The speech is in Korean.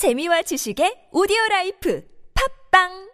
재미와 지식의 오디오 라이프. 팝빵!